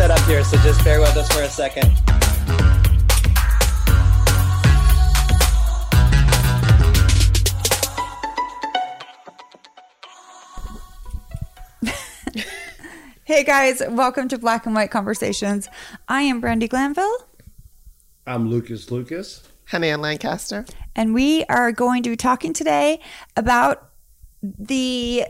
set up here, so just bear with us for a second. Hey guys, welcome to Black and White Conversations. I am Brandi Glanville, I'm Lucas Lucas. Hanan Lancaster. and we are going to be talking today about the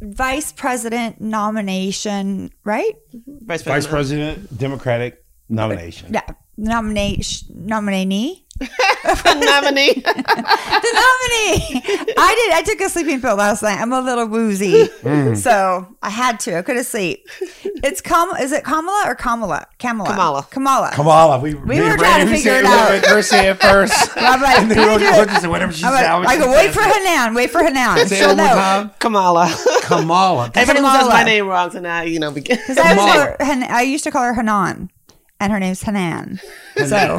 vice president nomination, right? Mm-hmm. Vice Vice President. President, Democratic nomination. Yeah, nomination, nominee, nominee. the nominee. I did. I took a sleeping pill last night. I'm a little woozy, mm. so I had to. I couldn't sleep. It's Kam. Is it Kamala or Kamala? Kamala. Kamala. Kamala. Kamala, we, We were trying to figure it out. Her say it first. I'm like, and then can we'll you do just it? look and say whatever she I'm like, I go wait for Hanan. Wait for Hanan. Say it She'll one know. time. Kamala. Kamala. Everybody says my name wrong, so now you know. Because I, always Kamala. call her Han- I used to call her Hanan, and her name's Hanan. So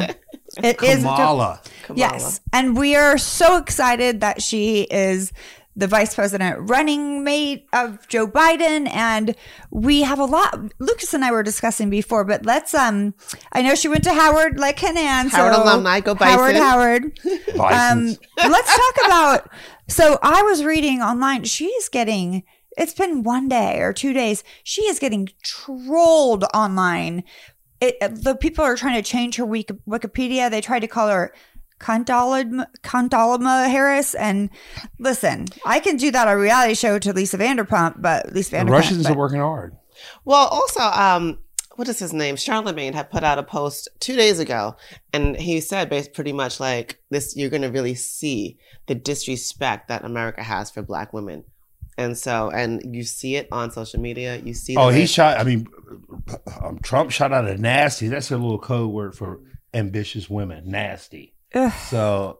it is Kamala. yes, and we are so excited that she is the vice president running mate of Joe Biden, and we have a lot. Lucas and I were discussing before, but let's. Um, I know she went to Howard, like Hanan. Howard so alumni, go Howard, Bison. Howard. Um, let's talk about. So I was reading online. She's getting. It's been one day or two days. She is getting trolled online. It, the people are trying to change her Wik- Wikipedia. They tried to call her Condolima, Condolima Harris. And listen, I can do that on a reality show to Lisa Vanderpump, but Lisa the Vanderpump. Russians but- are working hard. Well, also, um, what is his name? Charlemagne had put out a post two days ago, and he said basically pretty much like this: you're going to really see the disrespect that America has for Black women, and so, and you see it on social media. You see. Oh, he way- shot. I mean, um, Trump shot out a nasty. That's a little code word for ambitious women. Nasty. Ugh. So,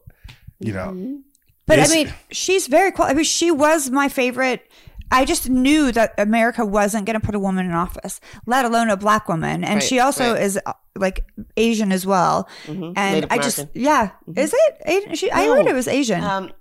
you know, Mhm. But I mean, she's very cool. I mean, she was my favorite. I just knew that America wasn't going to put a woman in office, let alone a black woman. And Right, she also right. is uh, like Asian as well. Mhm. And Native I just, American. yeah, Mhm. is it? Asian? She, I No. heard it was Asian. Um,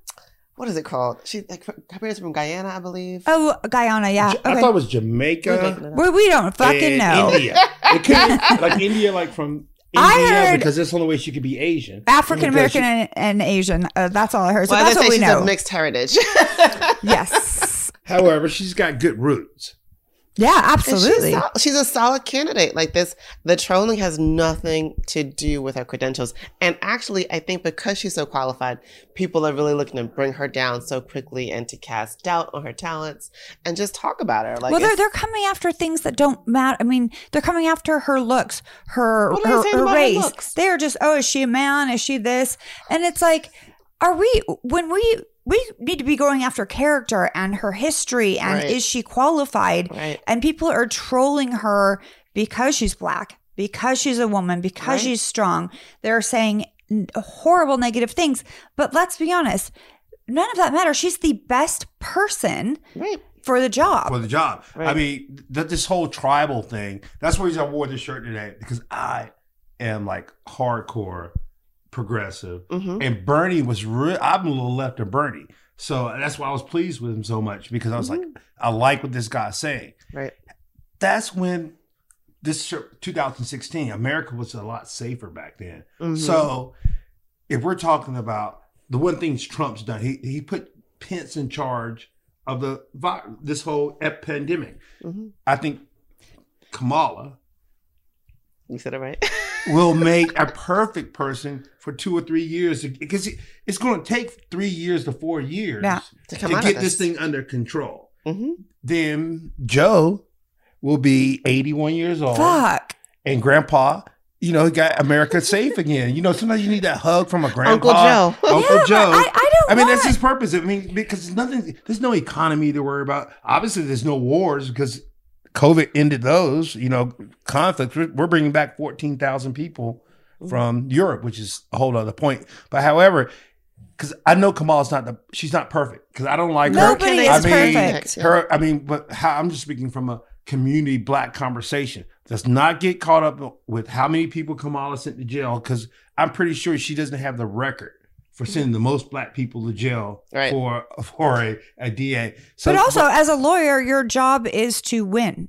what is it called? She like her parents are from Guyana, I believe. oh, Guyana, yeah. I thought it was Jamaica it we, we don't fucking know. India. It could be like India, like from I India, heard- because that's the only way she could be Asian. African American and, and Asian. Uh, that's all I heard. So well, that's what say we she's know. of mixed heritage. yes. However, she's got good roots. Yeah, absolutely. She's, sol- she's a solid candidate. Like this, the trolling has nothing to do with her credentials. And actually, I think because she's so qualified, people are really looking to bring her down so quickly and to cast doubt on her talents and just talk about her. Like, well, they're they're coming after things that don't matter. I mean, they're coming after her looks, her are they her, her race. looks? They're just, oh, is she a man? Is she this? And it's like, are we when we we need to be going after character and her history and Right. is she qualified? Right. And people are trolling her because she's black, because she's a woman, because Right. she's strong. They're saying horrible negative things. But let's be honest. None of that matters. She's the best person right. for the job. for the job. I mean, th- this whole tribal thing. That's the reason I wore this shirt today because I am like hardcore progressive, hmm and Bernie was real. I'm a little left of Bernie, so that's why I was pleased with him so much because I was like, I like what this guy's saying. Right. That's when this 2016, America was a lot safer back then. Mhm. So if we're talking about the one thing Trump's done, he he put Pence in charge of the this whole ep- pandemic. Mhm. I think Kamala You said it right. will make a perfect person for two or three years because it's going to take three years to four years Yeah. To to, get this this. thing under control. hmm Then Joe will be 81 years old Fuck. and grandpa you know he got america safe again you know sometimes you need that hug from a grandpa Uncle Joe. uncle Yeah, joe I, I don't I mean, want that's his purpose. I mean, because there's nothing, there's no economy to worry about. Obviously, there's no wars because COVID ended those, you know, conflicts. We're, we're bringing back 14,000 people from Europe, which is a whole other point. But however, because I know Kamala's not the, she's not perfect because I don't like Nobody her. is I mean, perfect. Her, I mean, but how, I'm just speaking from a community black conversation. Does not get caught up with how many people Kamala sent to jail because I'm pretty sure she doesn't have the record for sending the most black people to jail Right. for for a, a DA. So, but also, as a lawyer, your job is to win.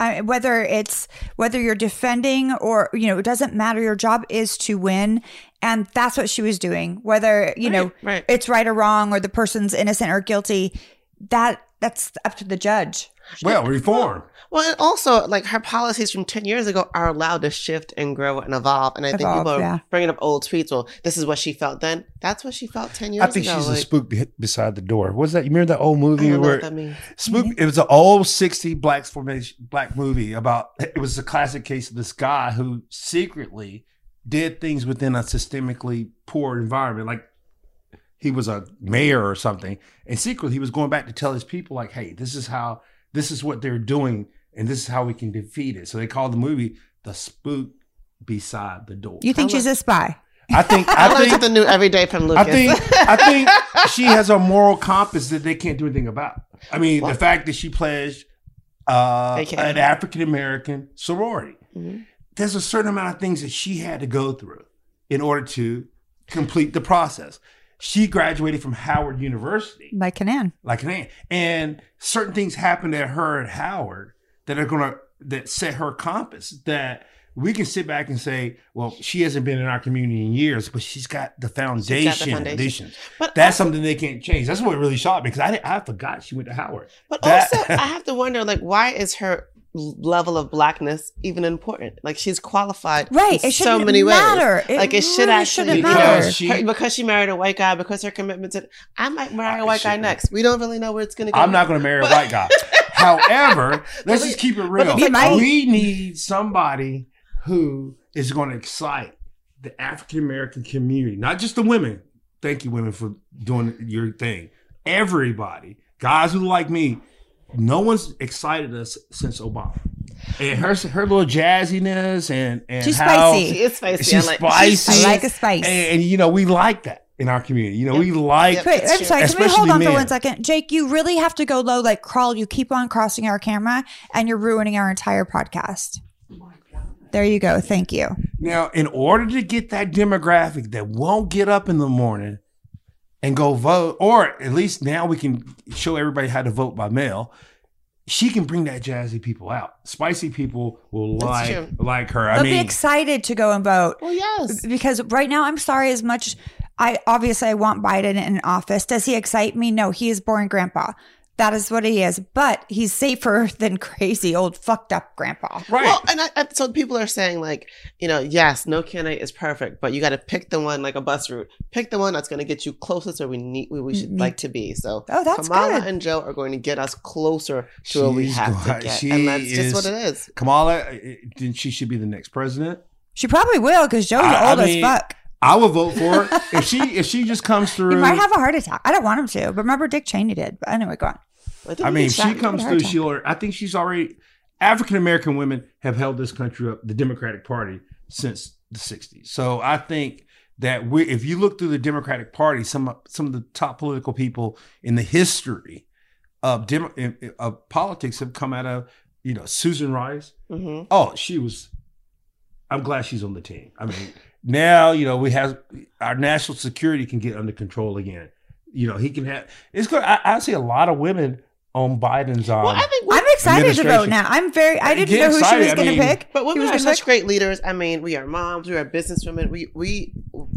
I, whether it's whether you're defending or you know, it doesn't matter. Your job is to win, and that's what she was doing. Whether you know Right, right. it's right or wrong, or the person's innocent or guilty, that that's up to the judge. Well, reform. Well, and also, like her policies from 10 years ago are allowed to shift and grow and evolve. And I think people are yeah. bringing up old tweets. Well, this is what she felt then. That's what she felt 10 years ago. I think ago. she's a spook be- beside the door. What's that? You remember that old I movie don't know where what that means. Spook. Mm-hmm. It was an old '60 black formation black movie about. It was a classic case of this guy who secretly did things within a systemically poor environment, like he was a mayor or something, and secretly he was going back to tell his people, like, "Hey, this is how, this is what they're doing, and this is how we can defeat it." So they called the movie "The Spook Beside the Door." You think I she's a spy? I think. I I think. the new every day from Lucas. I think I think she has a moral compass that they can't do anything about. I mean, the fact that she pledged uh, an African American sorority. Mhm. There's a certain amount of things that she had to go through in order to complete the process. She graduated from Howard University, Like Hanan. like an ant, and certain things happened at her at Howard that are gonna that set her compass that we can sit back and say, well, she hasn't been in our community in years, but she's got the foundation. foundation. conditions. But That's also- something they can't change. That's what really shocked me because I didn't, I forgot she went to Howard. But That- also, I have to wonder, like, why is her l- level of blackness even important? Like, she's qualified Right. in It so shouldn't many matter. ways. It like, it should really actually shouldn't you know, matter. her- because she married a white guy, because her commitment to. I might marry a white guy shouldn't. next. We don't really know where it's going to go. I'm not going to marry a white guy. However, let's just keep it real. You might. We need somebody who is going to excite the African American community, not just the women. Thank you, women, for doing your thing. Everybody, guys who like me, no one's excited us since Obama. And her her little jazziness and and She's how spicy. She is spicy. She's I like, spicy. I like a spice. and, and, you know we like that in our community. You know we like Yep. Wait, I'm true. sorry. Can we hold on for one second? Jake, you really have to go low, like crawl. You keep on crossing our camera and you're ruining our entire podcast. There you go. Thank you. Now, in order to get that demographic that won't get up in the morning and go vote, or at least now we can show everybody how to vote by mail, she can bring that jazzy people out. Spicy people will That's like true. like her. I They'll mean, be excited to go and vote Well, yes. because right now, I'm sorry, as much I obviously I want Biden in office. Does he excite me? No, he is boring grandpa. That is what he is. But he's safer than crazy old fucked up grandpa. right. Well, and I, I, so people are saying like, you know, yes, no candidate is perfect, but you got to pick the one like a bus route. Pick the one that's going to get you closest where we need, where we should Me- like to be. So, Oh, that's Kamala good. and Joe are going to get us closer to where we have going- to get, she and that's just what it is. Kamala, uh, then she should be the next president. She probably will because Joe's I- I old mean, as fuck. I will vote for her if she if she just comes through. He might have a heart attack. I don't want him to, but remember Dick Cheney did. But anyway, go on. I mean, she comes through, she'll. I think she's already. African American women have held this country up, the Democratic Party, since the '60s. So I think that we, if you look through the Democratic Party, some some of the top political people in the history of Demo, of politics have come out of, you know, Susan Rice. Mhm. Oh, she was. I'm glad she's on the team. I mean, now you know we have our national security can get under control again. You know, he can have. It's good. I, I see a lot of women on Biden's um, Well, I think we- I'm excited to vote now. I'm very. I didn't know who she was I going to pick. But Who women was are such pick? great leaders. I mean, we are moms, we are businesswomen. We we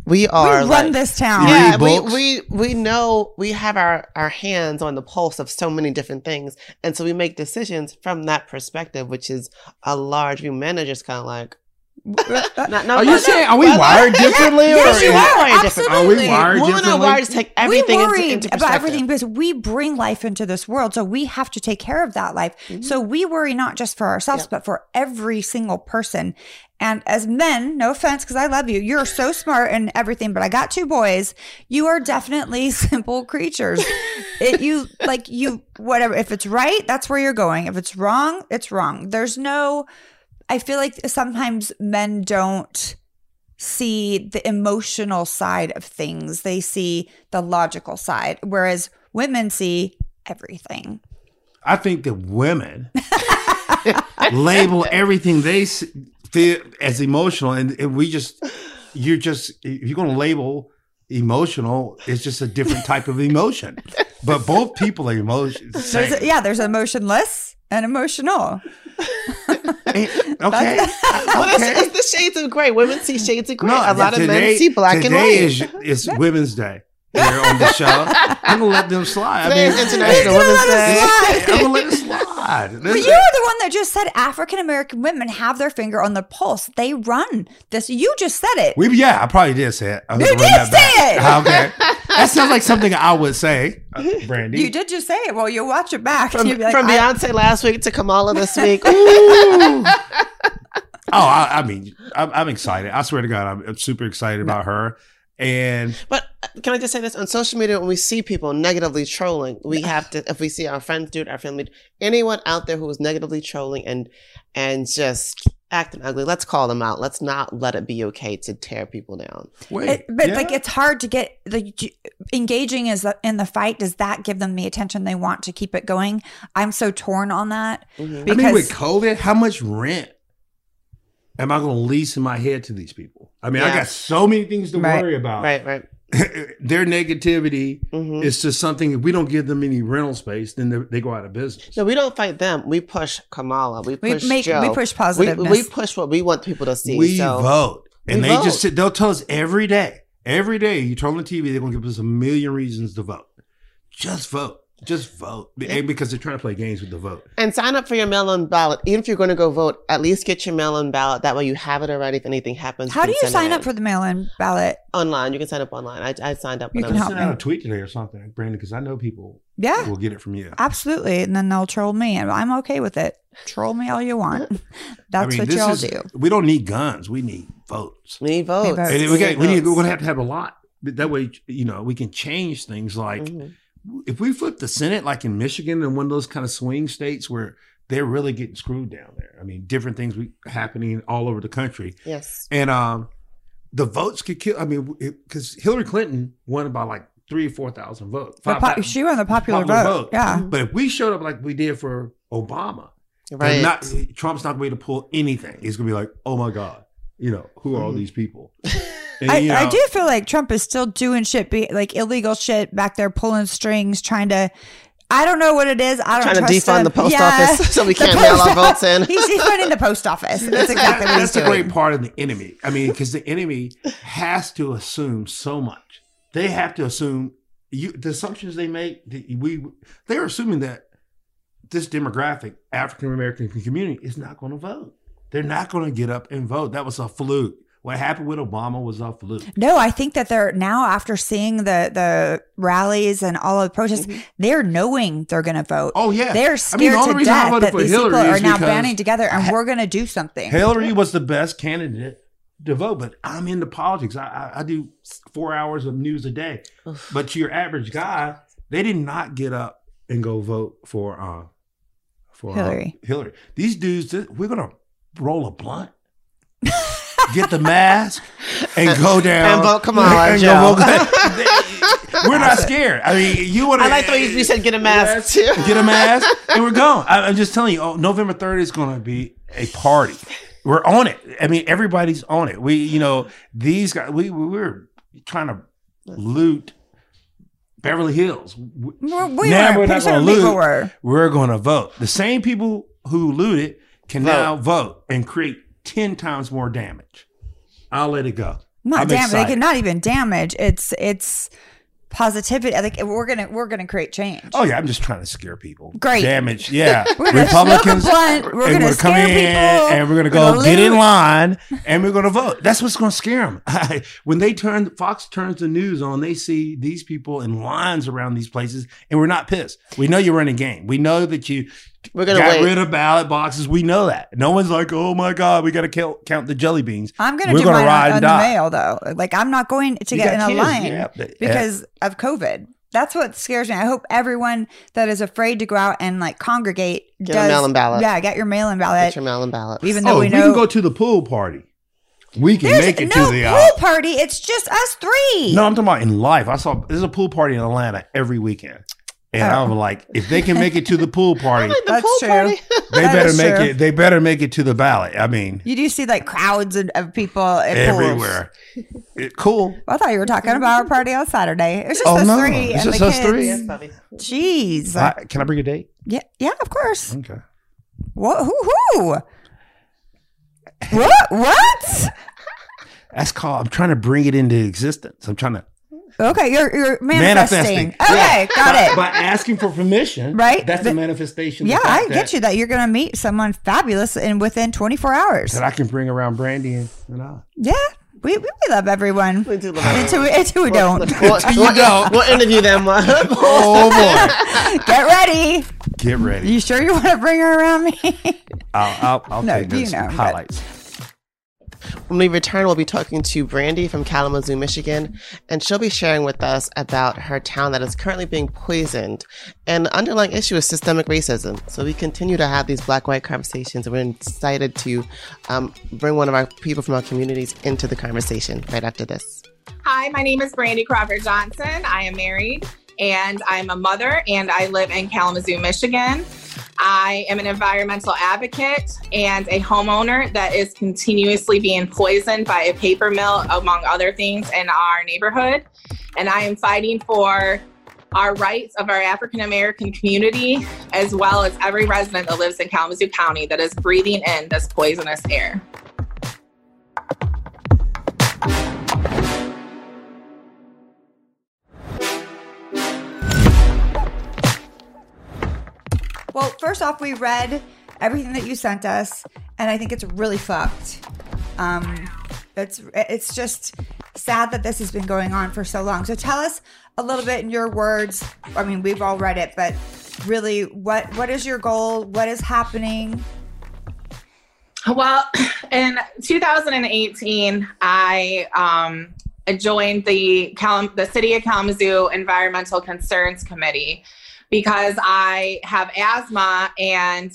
we are We run like- this town. Yeah, we, we we know we have our our hands on the pulse of so many different things, and so we make decisions from that perspective, which is a large view. Men are kind of like, not, no, Are you no, saying are we well, wired differently? yes, or you is- are. wired differently. Are we wired Women are differently? wired to take everything we into, worry into about everything because we bring life into this world, so we have to take care of that life. Mm-hmm. So we worry not just for ourselves, Yep. but for every single person. And as men, no offense, because I love you, you're so smart and everything, but I got two boys. You are definitely simple creatures. it you like you whatever. If it's right, that's where you're going. If it's wrong, it's wrong. There's no. I feel like sometimes men don't see the emotional side of things. They see the logical side, whereas women see everything. I think that women label everything they feel as emotional, and, and we just you're just if you're going to label emotional, it's just a different type of emotion. But both people are emotion. There's Same. a, yeah, there's emotionless and emotional. Okay. Well, it's, okay. it's the shades of gray. Women see shades of gray. No, a lot of men see black and white. is is Women's Day here on the show. I'm gonna let them slide. Today I is mean, International He's gonna Women's let Day. I'm gonna let it slide. But you are the one that just said African American women have their finger on the pulse. They run this. You just said it. we, yeah, I probably did say it. I'm You did that back. say it. Okay, that sounds like something I would say, uh, Brandi. You did just say it. Well, you'll watch it back. From, be like, from I- Beyonce last week to Kamala this week. Oh, I, I mean, I'm, I'm excited. I swear to God, I'm, I'm super excited about her. And But uh, can I just say this? On social media, when we see people negatively trolling, we have to, if we see our friends do it, our family, anyone out there who is negatively trolling and, and just acting ugly, let's call them out. Let's not let it be okay to tear people down. wait, It, but yeah. like it's hard to get the engaging is in the fight. Does that give them the attention they want to keep it going? I'm so torn on that Mhm. I mean, with COVID, how much rent am I going to lease in my head to these people? I mean, I got so many things to Right. worry about. Right, right. Their negativity hmm is just something. If we don't give them any rental space, then they- they go out of business. No, we don't fight them. We push Kamala. We we push make Joe. we push we, we push what we want people to see. we so vote, and We they vote. just sit, they'll tell us every day, every day. You turn on the TV, they're going to give us a million reasons to vote. Just vote. Just vote Yeah. because they're trying to play games with the vote. and sign up for your mail-in ballot. Even if you're going to go vote, at least get your mail-in ballot. That way, you have it already. If anything happens, How do you sign up in. for the mail-in ballot? online? You can sign up online. I, I signed up. You can I help Send out me. a tweet today or something, Brandon, because I know people Yeah, will get it from you. absolutely. And then they'll troll me, and I'm okay with it. Troll me all you want. That's what this y'all is- do. We don't need guns. We need votes. We need votes. votes. And we, got, we need, we're going to have to have a lot. That way, you know, we can change things. Like Mhm. If we flip the Senate, like in Michigan and one of those kind of swing states where they're really getting screwed down there. I mean, different things we, happening all over the country. Yes. And um, the votes could kill. I mean, because Hillary Clinton won by like three or 4,000 votes. Five po- she won the popular, popular vote. vote. Yeah. But if we showed up like we did for Obama, Right. Not, Trump's not going to pull anything. He's going to be like, oh my God, you know, who are all Mhm. these people? And, I, you I do feel like Trump is still doing shit, be, like illegal shit back there, pulling strings, trying to. I don't know what it is. I don't Trying to trust defund him. the post Yeah. office so we The can't mail our votes in. He's defunding the post office. That's exactly what he's That's the doing. great part of the enemy. I mean, because the enemy has to assume so much. They have to assume you the assumptions they make. We they're assuming that this demographic, African American community, is not going to vote. They're not going to get up and vote. That was a fluke. What happened with Obama was a fluke. No, I think that they're now after seeing the the rallies and all of the protests, they're knowing they're going to vote. Oh yeah, They're I mean, scared the only to death that these Hillary people are now banding together and we're going to do something. Hillary was the best candidate to vote, but I'm into politics. I, I, I do four hours of news a day. But to your average guy, they did not get up and go vote for uh for uh, Hillary. Hillary. These dudes, we're gonna roll a blunt, get the mask, and go down And vote Kamala, and Joe. go vote- we're not scared. I mean, you want to? I like the way you said get a mask too. Get a mask, and we're going. I, I'm just telling you. Oh, November third is going to be a party. We're on it. I mean, everybody's on it. We, you know, these guys. We we we're trying to loot Beverly Hills. We- We're- we now were. we're not going to loot. were. We're going to vote. The same people who looted can Vote. now vote and create ten times more damage. I'll let it go. Not I'm damage. Excited. not even damage. It's it's positivity. I think we're gonna we're gonna create change. Oh yeah, I'm just trying to scare people. Great. damage. Yeah, We're gonna smoke blunt. We're and gonna we're scare in people. and we're gonna We're go gonna get in line and we're gonna vote. That's what's gonna scare them. when they turn Fox turns the news on, they see these people in lines around these places, and we're not pissed. We know you're running a game. We know that you We're gonna got wait. rid of ballot boxes. We know that. No one's like, oh my god, we got to count, count the jelly beans. I'm gonna We're do gonna mine ride on, on the mail though. Like I'm not going to You get in got a line yeah, but- because of COVID. That's what scares me. I hope everyone that is afraid to go out and like congregate Get a does mail-in ballot. Yeah, get your mail-in ballot. Get ballot. your mail-in ballot. even though Oh, we we, know can go to the pool party. We can there's make it no to the pool uh, party. It's just us three. No, I'm talking about in life. I saw there's a pool party in Atlanta every weekend. And I Oh. was like, if they can make it to the pool party, the That's pool true. party. they That better make true. it. They better make it to the ballot. I mean, You do see like crowds of, of people at pools. everywhere. It, cool. I thought you were talking about our party on Saturday. It was just Oh, us no. three It's and just the us kids. three. Yes, Jeez. I- can I bring a date? yeah, yeah, of course. Okay. What? Who? Who? What? What? That's called. I'm trying to bring it into existence. I'm trying to Okay, you're you're manifesting. manifesting. Okay, got by, it. By asking for permission, Right. That's But- a manifestation. yeah, I get that- you that you're going to meet someone fabulous in within 24 hours. That I can bring around Brandi and, and I. Yeah, we, we love everyone. We do love Until, until we don't. We'll, we'll, don't. we'll interview them. Oh boy! Get ready. Get ready. You sure you want to bring her around me? I'll, I'll, I'll No, take you those know, but- highlights. When we return, we'll be talking to Brandy from Kalamazoo, Michigan, and she'll be sharing with us about her town that is currently being poisoned. And the underlying issue is systemic racism. So we continue to have these black white conversations, and we're excited to um, bring one of our people from our communities into the conversation right after this. Hi, my name is Brandy Crawford Johnson. I am married and I'm a mother and I live in Kalamazoo, Michigan. I am an environmental advocate and a homeowner that is continuously being poisoned by a paper mill, among other things, in our neighborhood. And I am fighting for our rights of our African American community, as well as every resident that lives in Kalamazoo County that is breathing in this poisonous air. First off, we read everything that you sent us, and I think it's really fucked. Um, it's it's just sad that this has been going on for so long. So tell us a little bit in your words. I mean, we've all read it, but really, what what is your goal? What is happening? Well, in 2018, I um, joined the the City of Kalamazoo Environmental Concerns Committee because I have asthma and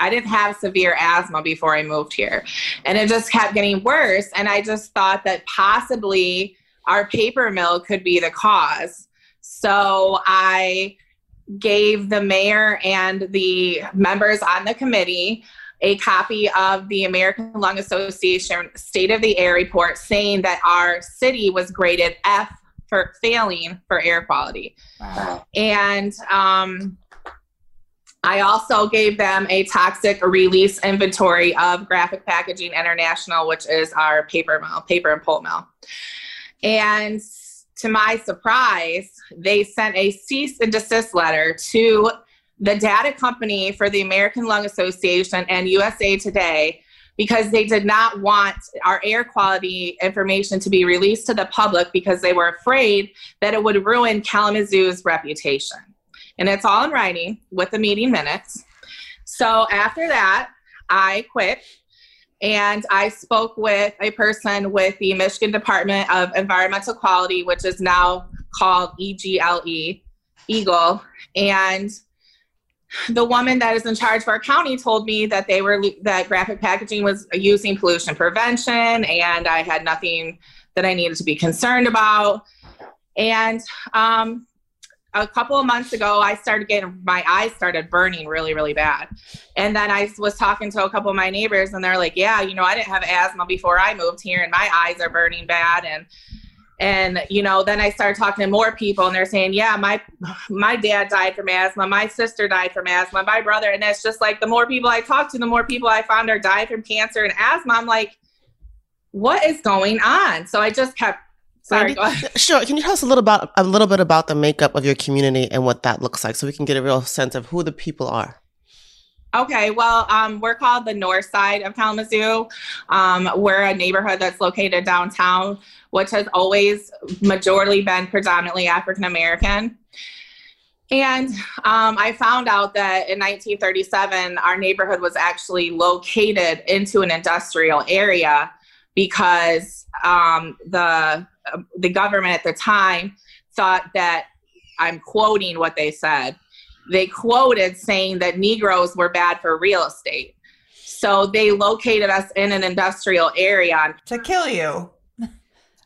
I didn't have severe asthma before I moved here, and it just kept getting worse. And I just thought that possibly our paper mill could be the cause. So I gave the mayor and the members on the committee a copy of the American Lung Association State of the Air report saying that our city was graded F for failing for air quality. Wow. And um, I also gave them a toxic release inventory of Graphic Packaging International, which is our paper mill, paper and pulp mill. And to my surprise, they sent a cease and desist letter to the data company for the American Lung Association and USA Today because they did not want our air quality information to be released to the public because they were afraid that it would ruin Kalamazoo's reputation. And it's all in writing with the meeting minutes. So after that, I quit and I spoke with a person with the Michigan Department of Environmental Quality, which is now called EGLE, Eagle. And the woman that is in charge for our county told me that they were that graphic packaging was using pollution prevention and i had nothing that i needed to be concerned about. And um, a couple of months ago i started getting my eyes started burning really really bad. And then i was talking to a couple of my neighbors and they're like yeah you know i didn't have asthma before i moved here and my eyes are burning bad and and you know then i started talking to more people and they're saying yeah my my dad died from asthma my sister died from asthma my brother and it's just like the more people i talk to the more people i found are dying from cancer and asthma i'm like what is going on so i just kept sorry go ahead. Sure. Can you tell us a little about a little bit about the makeup of your community and what that looks like, so we can get a real sense of who the people are? Okay, well, um, we're called the north side of Kalamazoo. Um, we're a neighborhood that's located downtown, which has always majorly been predominantly African American. And um, I found out that in 1937, our neighborhood was actually located into an industrial area because um, the the government at the time thought that I'm quoting what they said they quoted saying that Negroes were bad for real estate. So they located us in an industrial area. To kill you.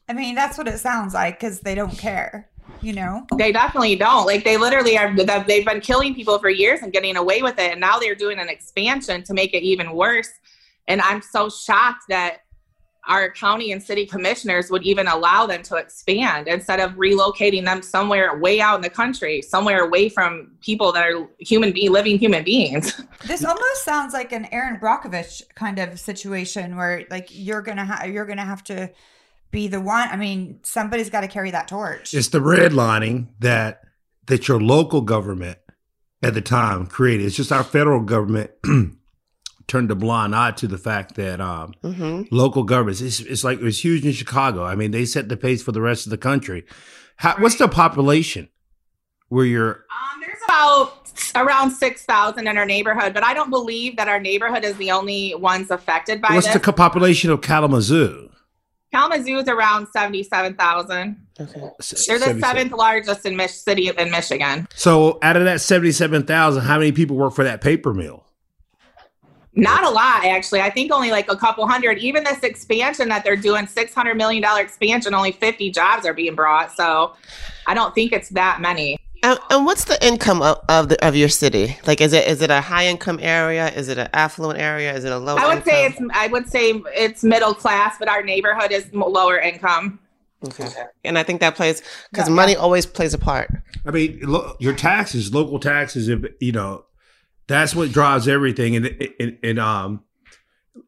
I mean, that's what it sounds like because they don't care, you know? They definitely don't. Like they literally are. They've been killing people for years and getting away with it, and now they're doing an expansion to make it even worse. And I'm so shocked that our county and city commissioners would even allow them to expand instead of relocating them somewhere way out in the country, somewhere away from people that are human be living human beings. This almost sounds like an Erin Brockovich kind of situation where like you're gonna have you're gonna have to be the one. I mean, somebody's got to carry that torch. It's the redlining that that your local government at the time created. It's just our federal government turned a blind eye to the fact that um, hmm local governments. It's, it's like it was huge in Chicago. I mean, they set the pace for the rest of the country. How, What's the population where you're? Um, there's about around 6,000 in our neighborhood, but I don't believe that our neighborhood is the only ones affected by What's this. the population of Kalamazoo? Kalamazoo is around 77,000. Okay. They're the seventh largest in Mich- city in Michigan. So out of that seventy-seven thousand, how many people work for that paper mill? Not a lot, actually. I think only like a couple hundred. Even this expansion that they're doing, $600 million expansion, only 50 jobs are being brought. So I don't think it's that many. And, and what's the income of, of the of your city? Like, is it is it a high income area? Is it an affluent area? Is it a low? I would say it's I would say it's middle class, but our neighborhood is lower income. Okay. And I think that plays because Yeah, money always plays a part. I mean, lo- your taxes, local taxes, if- you know, that's what drives everything. And, and, and um,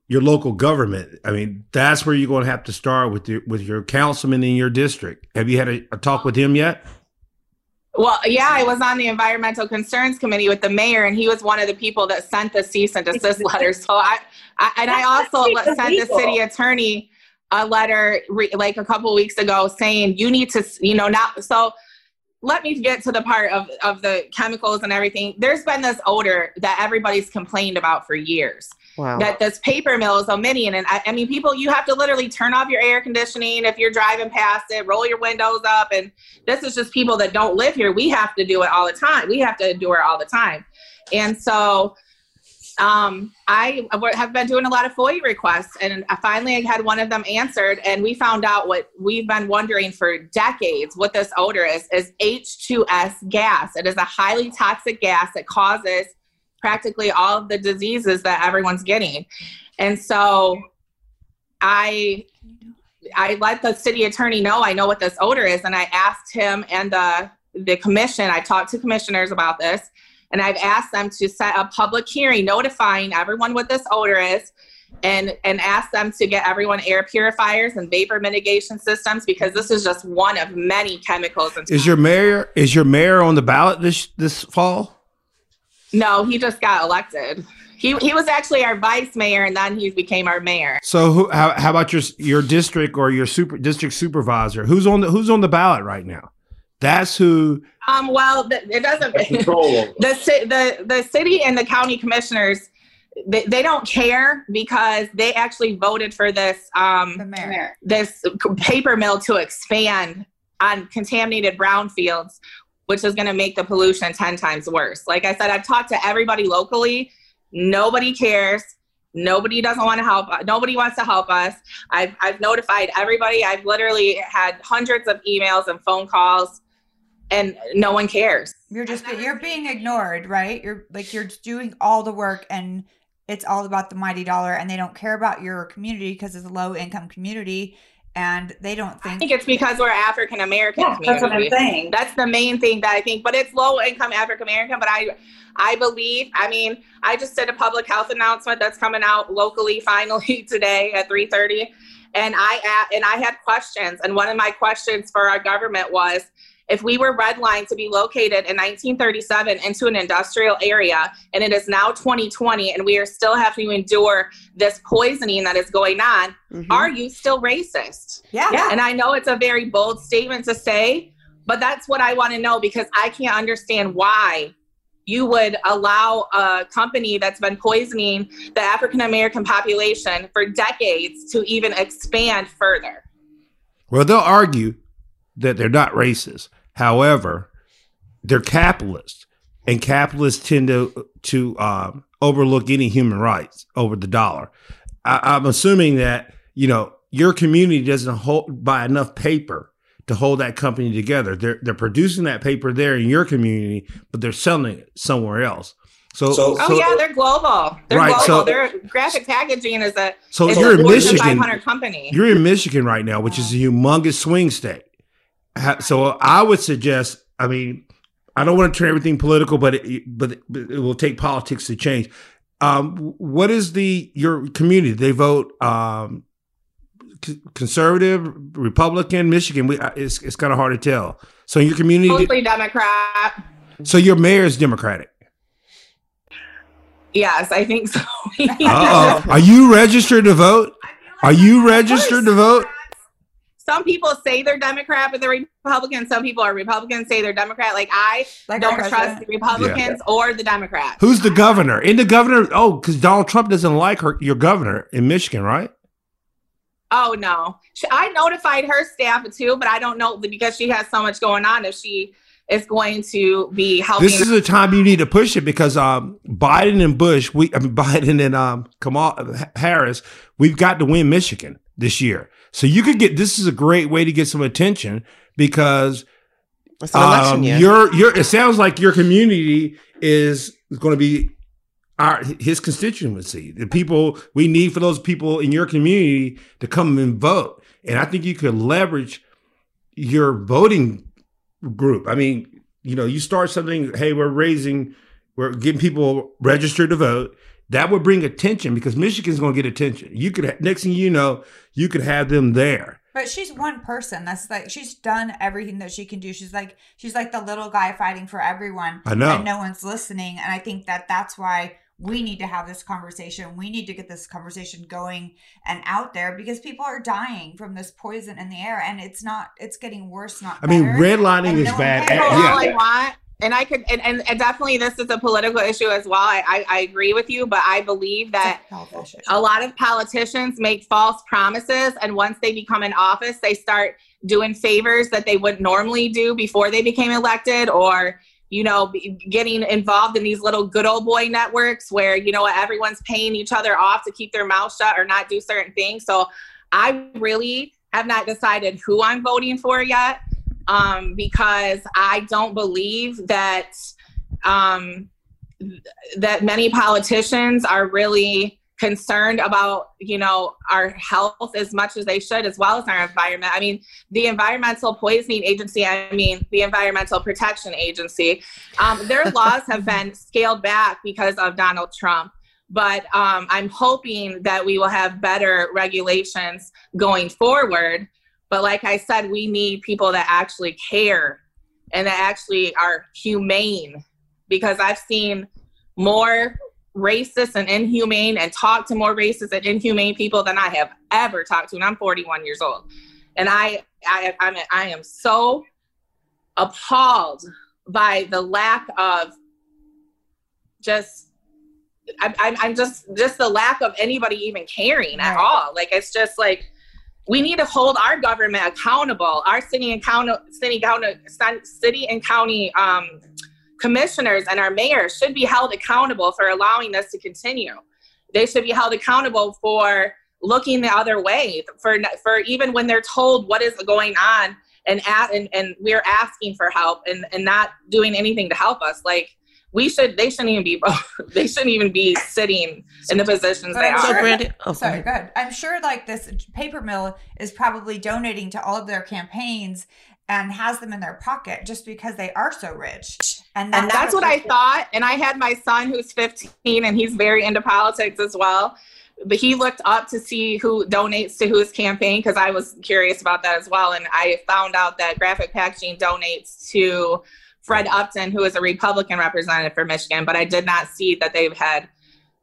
your local government. I mean, that's where you're going to have to start with your with your councilman in your district. Have you had a, a talk with him yet? Well, yeah, I was on the environmental concerns committee with the mayor, and he was one of the people that sent the cease and desist letter. So I, I and I also let- sent the city attorney a letter re, like a couple weeks ago saying you need to, you know, not so. Let me get to the part of of the chemicals and everything. There's been this odor that everybody's complained about for years Wow. that this paper mill is omitting. And I, I mean, people, you have to literally turn off your air conditioning if you're driving past it, roll your windows up. And this is just people that don't live here. We have to do it all the time. We have to do it all the time. And so um, I have been doing a lot of FOIA requests, and finally I had one of them answered, and we found out what we've been wondering for decades what this odor is is H2S gas. It is a highly toxic gas that causes practically all of the diseases that everyone's getting. And so I I let the city attorney know I know what this odor is and I asked him and the the commission, I talked to commissioners about this and I've asked them to set a public hearing notifying everyone what this odor is and and ask them to get everyone air purifiers and vapor mitigation systems because this is just one of many chemicals and Is your mayor is your mayor on the ballot this this fall? no he just got elected he, he was actually our vice mayor and then he became our mayor So who, how, how about your your district or your super district supervisor? Who's on the who's on the ballot right now? That's who. Um well th- it doesn't the the the city and the county commissioners they, they don't care because they actually voted for this um the mayor. this paper mill to expand on contaminated brownfields which is going to make the pollution 10 times worse. Like i said i've talked to everybody locally. Nobody cares. Nobody doesn't want to help nobody wants to help us. I've, I've notified everybody. I've literally had hundreds of emails and phone calls and no one cares You're just you're being ignored, right? You're like you're doing all the work and it's all about the mighty dollar and they don't care about your community because it's a low income community and they don't think I think think it's because we're African American Yeah, that's what I'm saying. That's the main thing that I think. But it's low income African American. But I, I believe. I mean, I just did a public health announcement that's coming out locally finally today at three thirty, and I a- and I had questions. And one of my questions for our government was. If we were redlined to be located in 1937 into an industrial area, and it is now 2020, and we are still having to endure this poisoning that is going on, Mhm. are you still racist? yeah. Yeah. And I know it's a very bold statement to say, but that's what I want to know because I can't understand why you would allow a company that's been poisoning the African American population for decades to even expand further. Well, they'll argue that they're not racist. However, they're capitalists, and capitalists tend to to um, overlook any human rights over the dollar. I, I'm assuming that you know your community doesn't hold buy enough paper to hold that company together. They're they're producing that paper there in your community, but they're selling it somewhere else. So, So- Oh so, yeah, they're global. They're Right, global. so- They're graphic packaging is a so is you're a in Michigan. 500 company. You're in Michigan right now, which is a humongous swing state. So I would suggest. I mean, I don't want to turn everything political, but it, but it, but it will take politics to change. Um, what is the your community? They vote um, c- conservative, Republican, Michigan. We, it's it's kind of hard to tell. So your community. Mostly Democrat. So your mayor is Democratic. Yes, I think so. Are you registered to vote? Are you registered to vote? Some people say they're Democrat, but they're Republican. Some people are Republicans, say they're Democrat. Like I Like don't trust president. the Republicans or the Democrats. Who's the governor? In the governor? Oh, because Donald Trump doesn't like her. Your governor in Michigan, right? Oh no, She- I notified her staff too, but I don't know because she has so much going on if she is going to be helping. This is the time you need to push it because um, Biden and Bush, we I mean Biden and um, Kamala Harris, we've got to win Michigan this year. So you could get this is a great way to get some attention because It's an election um, year. your your it sounds like your community is going to be our his constituency. The people we need for those people in your community to come and vote. And I think you could leverage your voting group. I mean, you know, you start something, hey, we're raising, we're getting people registered to vote. That would bring attention because Michigan's going to get attention. You could next thing you know, you could have them there. But she's one person. That's like she's done everything that she can do. She's like she's like the little guy fighting for everyone. I know. and no one's listening. And I think that that's why we need to have this conversation. We need to get this conversation going and out there because people are dying from this poison in the air, and it's not. It's getting worse. Not. I mean, better. redlining And is no bad. cares. That's Yeah. all I want. And I could, and, and, and definitely this is a political issue as well. I, I, I agree with you, but I believe that a a lot of politicians make false promises and once they become in office they start doing favors that they wouldn't normally do before they became elected or you know getting involved in these little good old boy networks where you know everyone's paying each other off to keep their mouth shut or not do certain things. So i really have not decided who i'm voting for yet um, because i don't believe that um, that many politicians are really concerned about you know our health as much as they should as well as our environment. I mean the environmental poisoning agency i mean the environmental protection agency um, their laws have been scaled back because of donald trump. But um, i'm hoping that we will have better regulations going forward. But like i said we need people that actually care and that actually are humane. Because i've seen more racist and inhumane and talk to more racist and inhumane people than I have ever talked to. And I'm 41 years old. And I, I, I'm, I am so appalled by the lack of just, I'm, I'm, I'm just, just the lack of anybody even caring at all. Like, it's just like, we need to hold our government accountable. Our city and county, city, county, city and county um, commissioners and our mayors should be held accountable for allowing this to continue. They should be held accountable for looking the other way, for for even when they're told what is going on and at, and, and we're asking for help and, and not doing anything to help us. Like we should, they shouldn't even be, they shouldn't even be sitting in the positions they But So, are. sure. Brandy, oh, Sorry, go go ahead. I'm sure like this paper mill is probably donating to all of their campaigns and has them in their pocket just because they are so rich. And that's, and that's what I thought. And I had my son who's 15 and he's very into politics as well. But he looked up to see who donates to whose campaign because I was curious about that as well. And I found out that Graphic Packaging donates to Fred Upton, who is a Republican representative for Michigan. But I did not see that they've had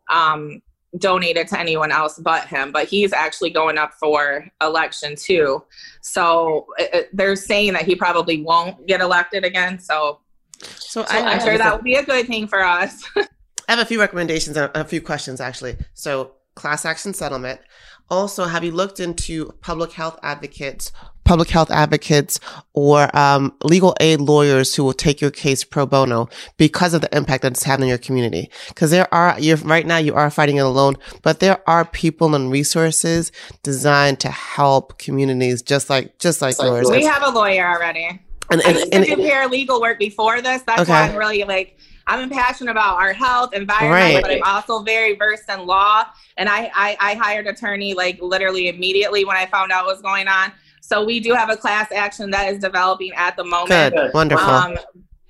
um, donated to anyone else but him. But he's actually going up for election too. So it, it- they're saying that he probably won't get elected again. So So, so I, I'm sure that would be a good thing for us. I have a few recommendations and a few questions actually. So, class action settlement. Also, have you looked into public health advocates, public health advocates, or um, legal aid lawyers who will take your case pro bono because of the impact that it's had on your community? Because there are, you're right now you are fighting it alone, but there are people and resources designed to help communities just like just like like yours. we have a lawyer already. And, I and, used and, to do paralegal work before this. That's Okay. why I'm really like I'm passionate about our health, environment, Right. but I'm also very versed in law. And I, I, I hired attorney like literally immediately when I found out what was going on. So we do have a class action that is developing at the moment. Good. Wonderful. Um,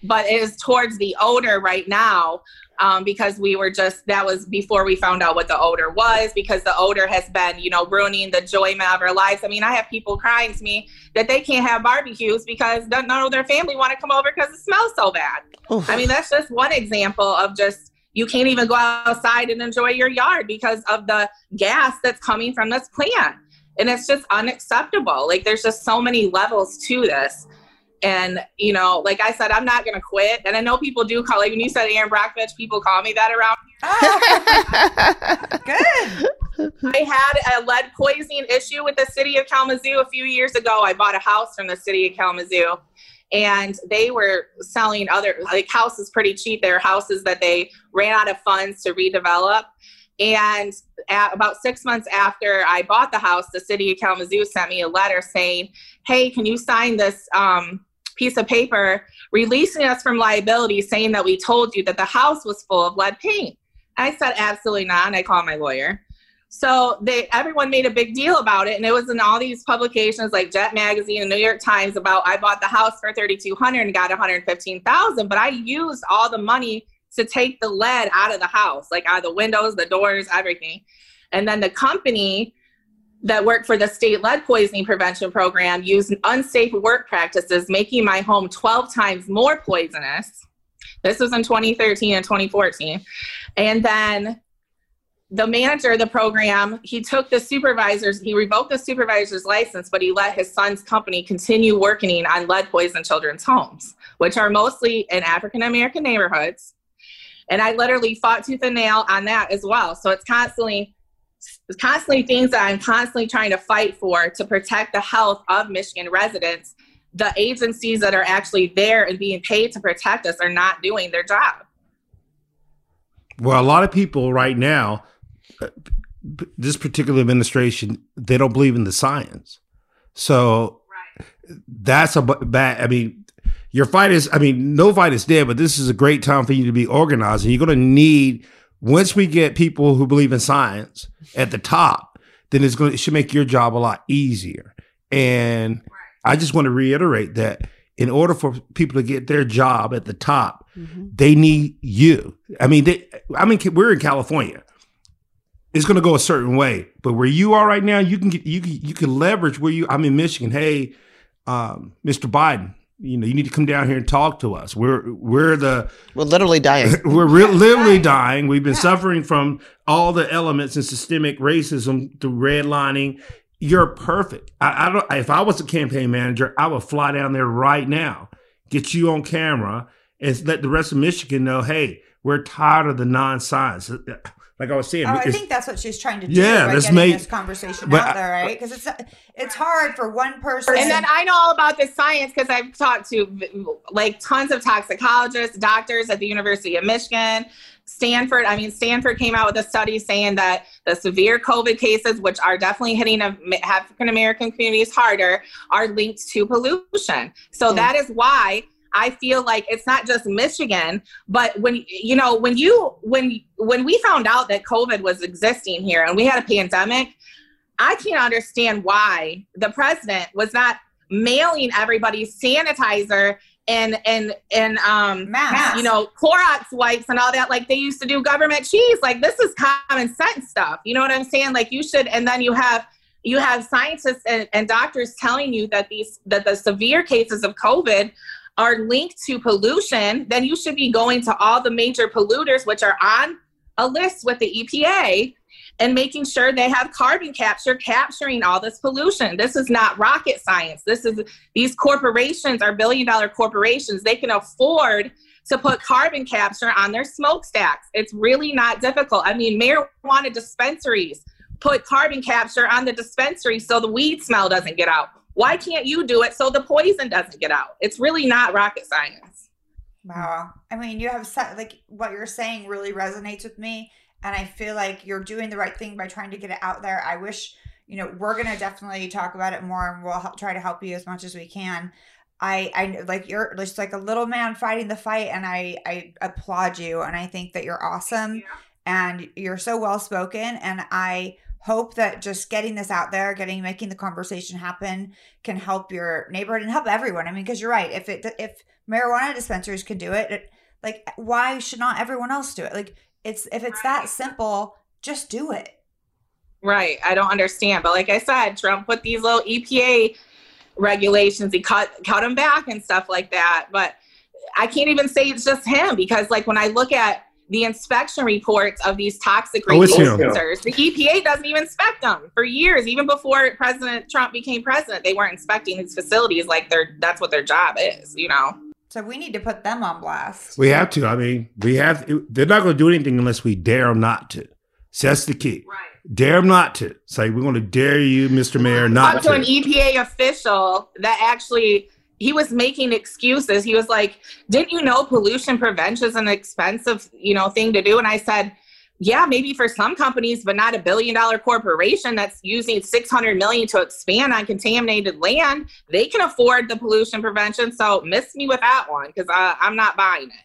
but it is towards the odor right now um, because we were just that was before we found out what the odor was because the odor has been you know ruining the enjoyment of our lives. I mean, I have people crying to me that they can't have barbecues because none of their family want to come over because it smells so bad. Oof. I mean, that's just one example of just you can't even go outside and enjoy your yard because of the gas that's coming from this plant. And it's just unacceptable. Like there's just so many levels to this. And, you know, like I said, I'm not going to quit. And I know people do call, like when you said Erin Brockovich, people call me that around. Oh, good. I had a lead poisoning issue with the city of Kalamazoo a few years ago. I bought a house from the city of Kalamazoo and they were selling other like houses pretty cheap. They were houses that they ran out of funds to redevelop. And about six months after I bought the house, the city of Kalamazoo sent me a letter saying, Hey, can you sign this um, piece of paper releasing us from liability, saying that we told you that the house was full of lead paint? I said, Absolutely not. And I called my lawyer. So they everyone made a big deal about it, and it was in all these publications like Jet Magazine and New York Times about I bought the house for thirty two hundred and got one hundred fifteen thousand, but I used all the money to take the lead out of the house, like out of the windows, the doors, everything. And then the company that worked for the state lead poisoning prevention program used unsafe work practices, making my home twelve times more poisonous. This was in 2013 and 2014. And then the manager of the program, he took the supervisors, he revoked the supervisor's license, but he let his son's company continue working on lead poisoned children's homes, which are mostly in African American neighborhoods. And I literally fought tooth and nail on that as well. So it's constantly constantly things that I'm constantly trying to fight for to protect the health of Michigan residents. The agencies that are actually there and being paid to protect us are not doing their job. Well, a lot of people right now, uh, this particular administration, they don't believe in the science. So that's a bad. I mean, your fight is. I mean, no fight is dead, but this is a great time for you to be organized, and you're going to need once we get people who believe in science at the top, then it's going. It should make your job a lot easier. And I just want to reiterate that in order for people to get their job at the top, they need you. I mean, they, I mean, we're in California. It's going to go a certain way, but where you are right now, you can get you can you can leverage where you. I'm in Michigan. Hey, um, Mr. Biden, you know you need to come down here and talk to us. We're we're the We're literally dying. we're re- literally dying. We've been suffering from all the elements and systemic racism through redlining. You're perfect. I, I don't. If I was a campaign manager, I would fly down there right now, get you on camera, and let the rest of Michigan know, hey, we're tired of the non-science. Like I was saying, Oh, I think that's what she's trying to do. Yeah, by let's getting make- this conversation but out there, right? Because it's it's hard for one person. And then I know all about the science because I've talked to like tons of toxicologists, doctors at the University of Michigan, Stanford. I mean, Stanford came out with a study saying that the severe COVID cases, which are definitely hitting African American communities harder, are linked to pollution. So Hmm. that is why I feel like it's not just Michigan, but when you know when you when when we found out that COVID was existing here and we had a pandemic, I can't understand why the president was not mailing everybody sanitizer and and and um Masks. you know Clorox wipes and all that like they used to do government cheese. Like this is common sense stuff. You know what I'm saying? Like you should and then you have you have scientists and, and doctors telling you that these that the severe cases of COVID are linked to pollution, then you should be going to all the major polluters, which are on a list with the EPA, and making sure they have carbon capture capturing all this pollution. This is not rocket science. This is these corporations are billion dollar corporations. They can afford to put carbon capture on their smokestacks. It's really not difficult. I mean, marijuana dispensaries put carbon capture on the dispensary so the weed smell doesn't get out. Why can't you do it so the poison doesn't get out? It's really not rocket science. Wow. I mean, you have set, like what you're saying really resonates with me. And I feel like you're doing the right thing by trying to get it out there. I wish, you know, we're going to definitely talk about it more and we'll help, try to help you as much as we can. I, I like you're just like a little man fighting the fight, and I, I applaud you, and I think that you're awesome, and you're so well spoken, and I hope that just getting this out there, getting making the conversation happen, can help your neighborhood and help everyone. I mean, because you're right. If it if marijuana dispensaries can do it, it, like why should not everyone else do it? Like it's if it's that simple, just do it. Right. I don't understand. But like I said, Trump put these little EPA regulations, he cut cut them back and stuff like that. But I can't even say it's just him because like when I look at the inspection reports of these toxic Oh, it's the EPA doesn't even inspect them for years. Even before President Trump became president, they weren't inspecting these facilities like they're that's what their job is, you know. So we need to put them on blast. We have to. I mean, we have. They're not going to do anything unless we dare them not to. So that's the key. Right. Dare them not to. Say we're going to dare you, Mr. Mayor, not up to an. EPA official that actually he was making excuses. He was like, "Didn't you know pollution prevention is an expensive, you know, thing to do?" And I said, "Yeah, maybe for some companies, but not a billion dollar corporation that's using 600 million to expand on contaminated land. They can afford the pollution prevention. So miss me with that one because I'm not buying it."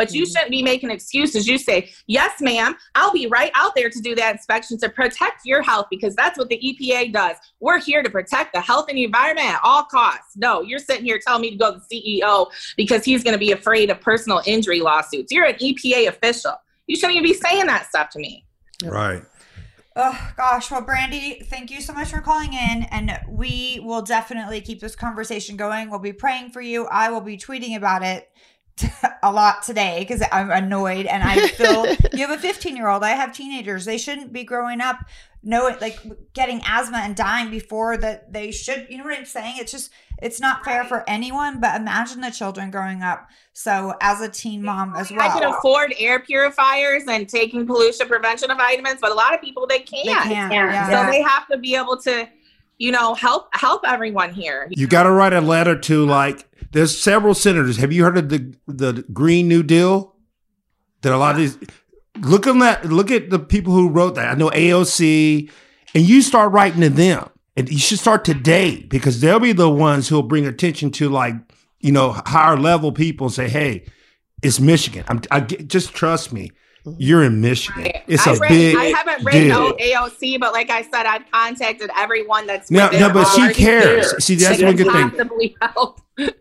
But you mm-hmm. shouldn't be making excuses. You say, yes, ma'am, I'll be right out there to do that inspection to protect your health because that's what the EPA does. We're here to protect the health and the environment at all costs. No, you're sitting here telling me to go to the CEO because he's going to be afraid of personal injury lawsuits. You're an EPA official. You shouldn't even be saying that stuff to me. Right. Oh gosh, well, Brandy, thank you so much for calling in, and we will definitely keep this conversation going. We'll be praying for you. I will be tweeting about it a lot today because I'm annoyed, and I feel you have a 15 year old. I have teenagers. They shouldn't be growing up knowing like getting asthma and dying before that they should. You know what I'm saying? It's just it's not fair for anyone. But imagine the children growing up. So as a teen mom as well, I can afford air purifiers and taking pollution prevention vitamins, but a lot of people they can't. They can't, yeah. So they have to be able to, you know, help help everyone here. You got to write a letter to like. There's several senators. Have you heard of the the Green New Deal? That a lot of these look at that. Look at the people who wrote that. I know AOC, and you start writing to them, and you should start today because they'll be the ones who'll bring attention to like you know higher level people and say, "Hey, it's Michigan." I'm, I just trust me. Mm-hmm. You're in Michigan. It's I a read, big I haven't read deal. no AOC, but like I said, I've contacted everyone that's No, within no, but she cares. sphere See, that's that one good thing. Possibly help.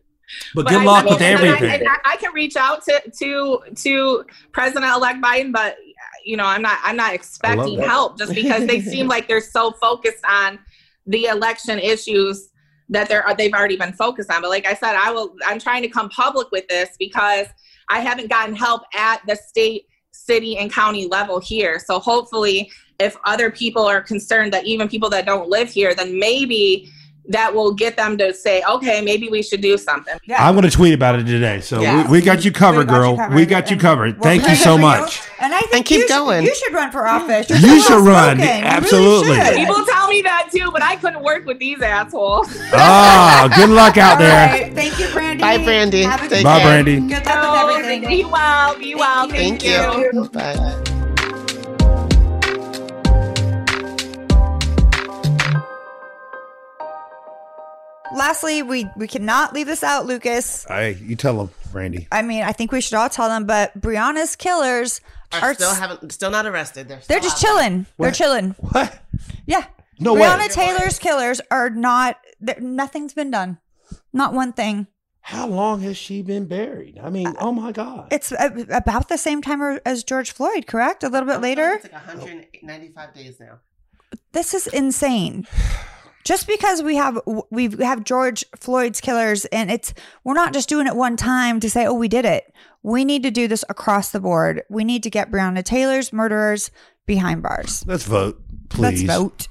But But good I- luck I- with and I- everything. and I, I can reach out to to to President-elect Biden, but you know, I'm not I'm not expecting help just because they seem like they're so focused on the election issues that they're they've already been focused on. But like I said, I will I'm trying to come public with this because I haven't gotten help at the state, city, and county level here. So hopefully, if other people are concerned that even people that don't live here, then maybe that will get them to say, okay, maybe we should do something. Yeah. I'm going to tweet about it today. So Yeah. we, we got you covered, We got you girl. covered. We got you covered. we'll Thank you so for much. And I think And keep you should- going. you should run for office. You're You should run. well-spoken. You really Absolutely. should. People tell me that too, but I couldn't work with these assholes. Ah, good luck out All there. right. Thank you, Brandy. Bye, Brandy. Have a good Take Bye, day. care. Brandy. Good luck with everything. Be well, be well. Thank Thank, you. you. you. Bye. Lastly, we we cannot leave this out, Lucas. Hey, you tell them, Brandi. I mean, I think we should all tell them, but Breonna's killers Are are still haven't still not arrested. They're they're just out there. chilling. They're chilling. What? Yeah. No way. Breonna Taylor's killers are not. they're- Nothing's been done. Not one thing. How long has she been buried? I mean, oh my God. It's a- about the same time as George Floyd, correct? A little bit later. It's like 195 days now. This is insane. Just because we have we have George Floyd's killers, and it's we're not just doing it one time to say, oh, we did it. We need to do this across the board. We need to get Breonna Taylor's murderers behind bars. Let's vote, please. Let's vote.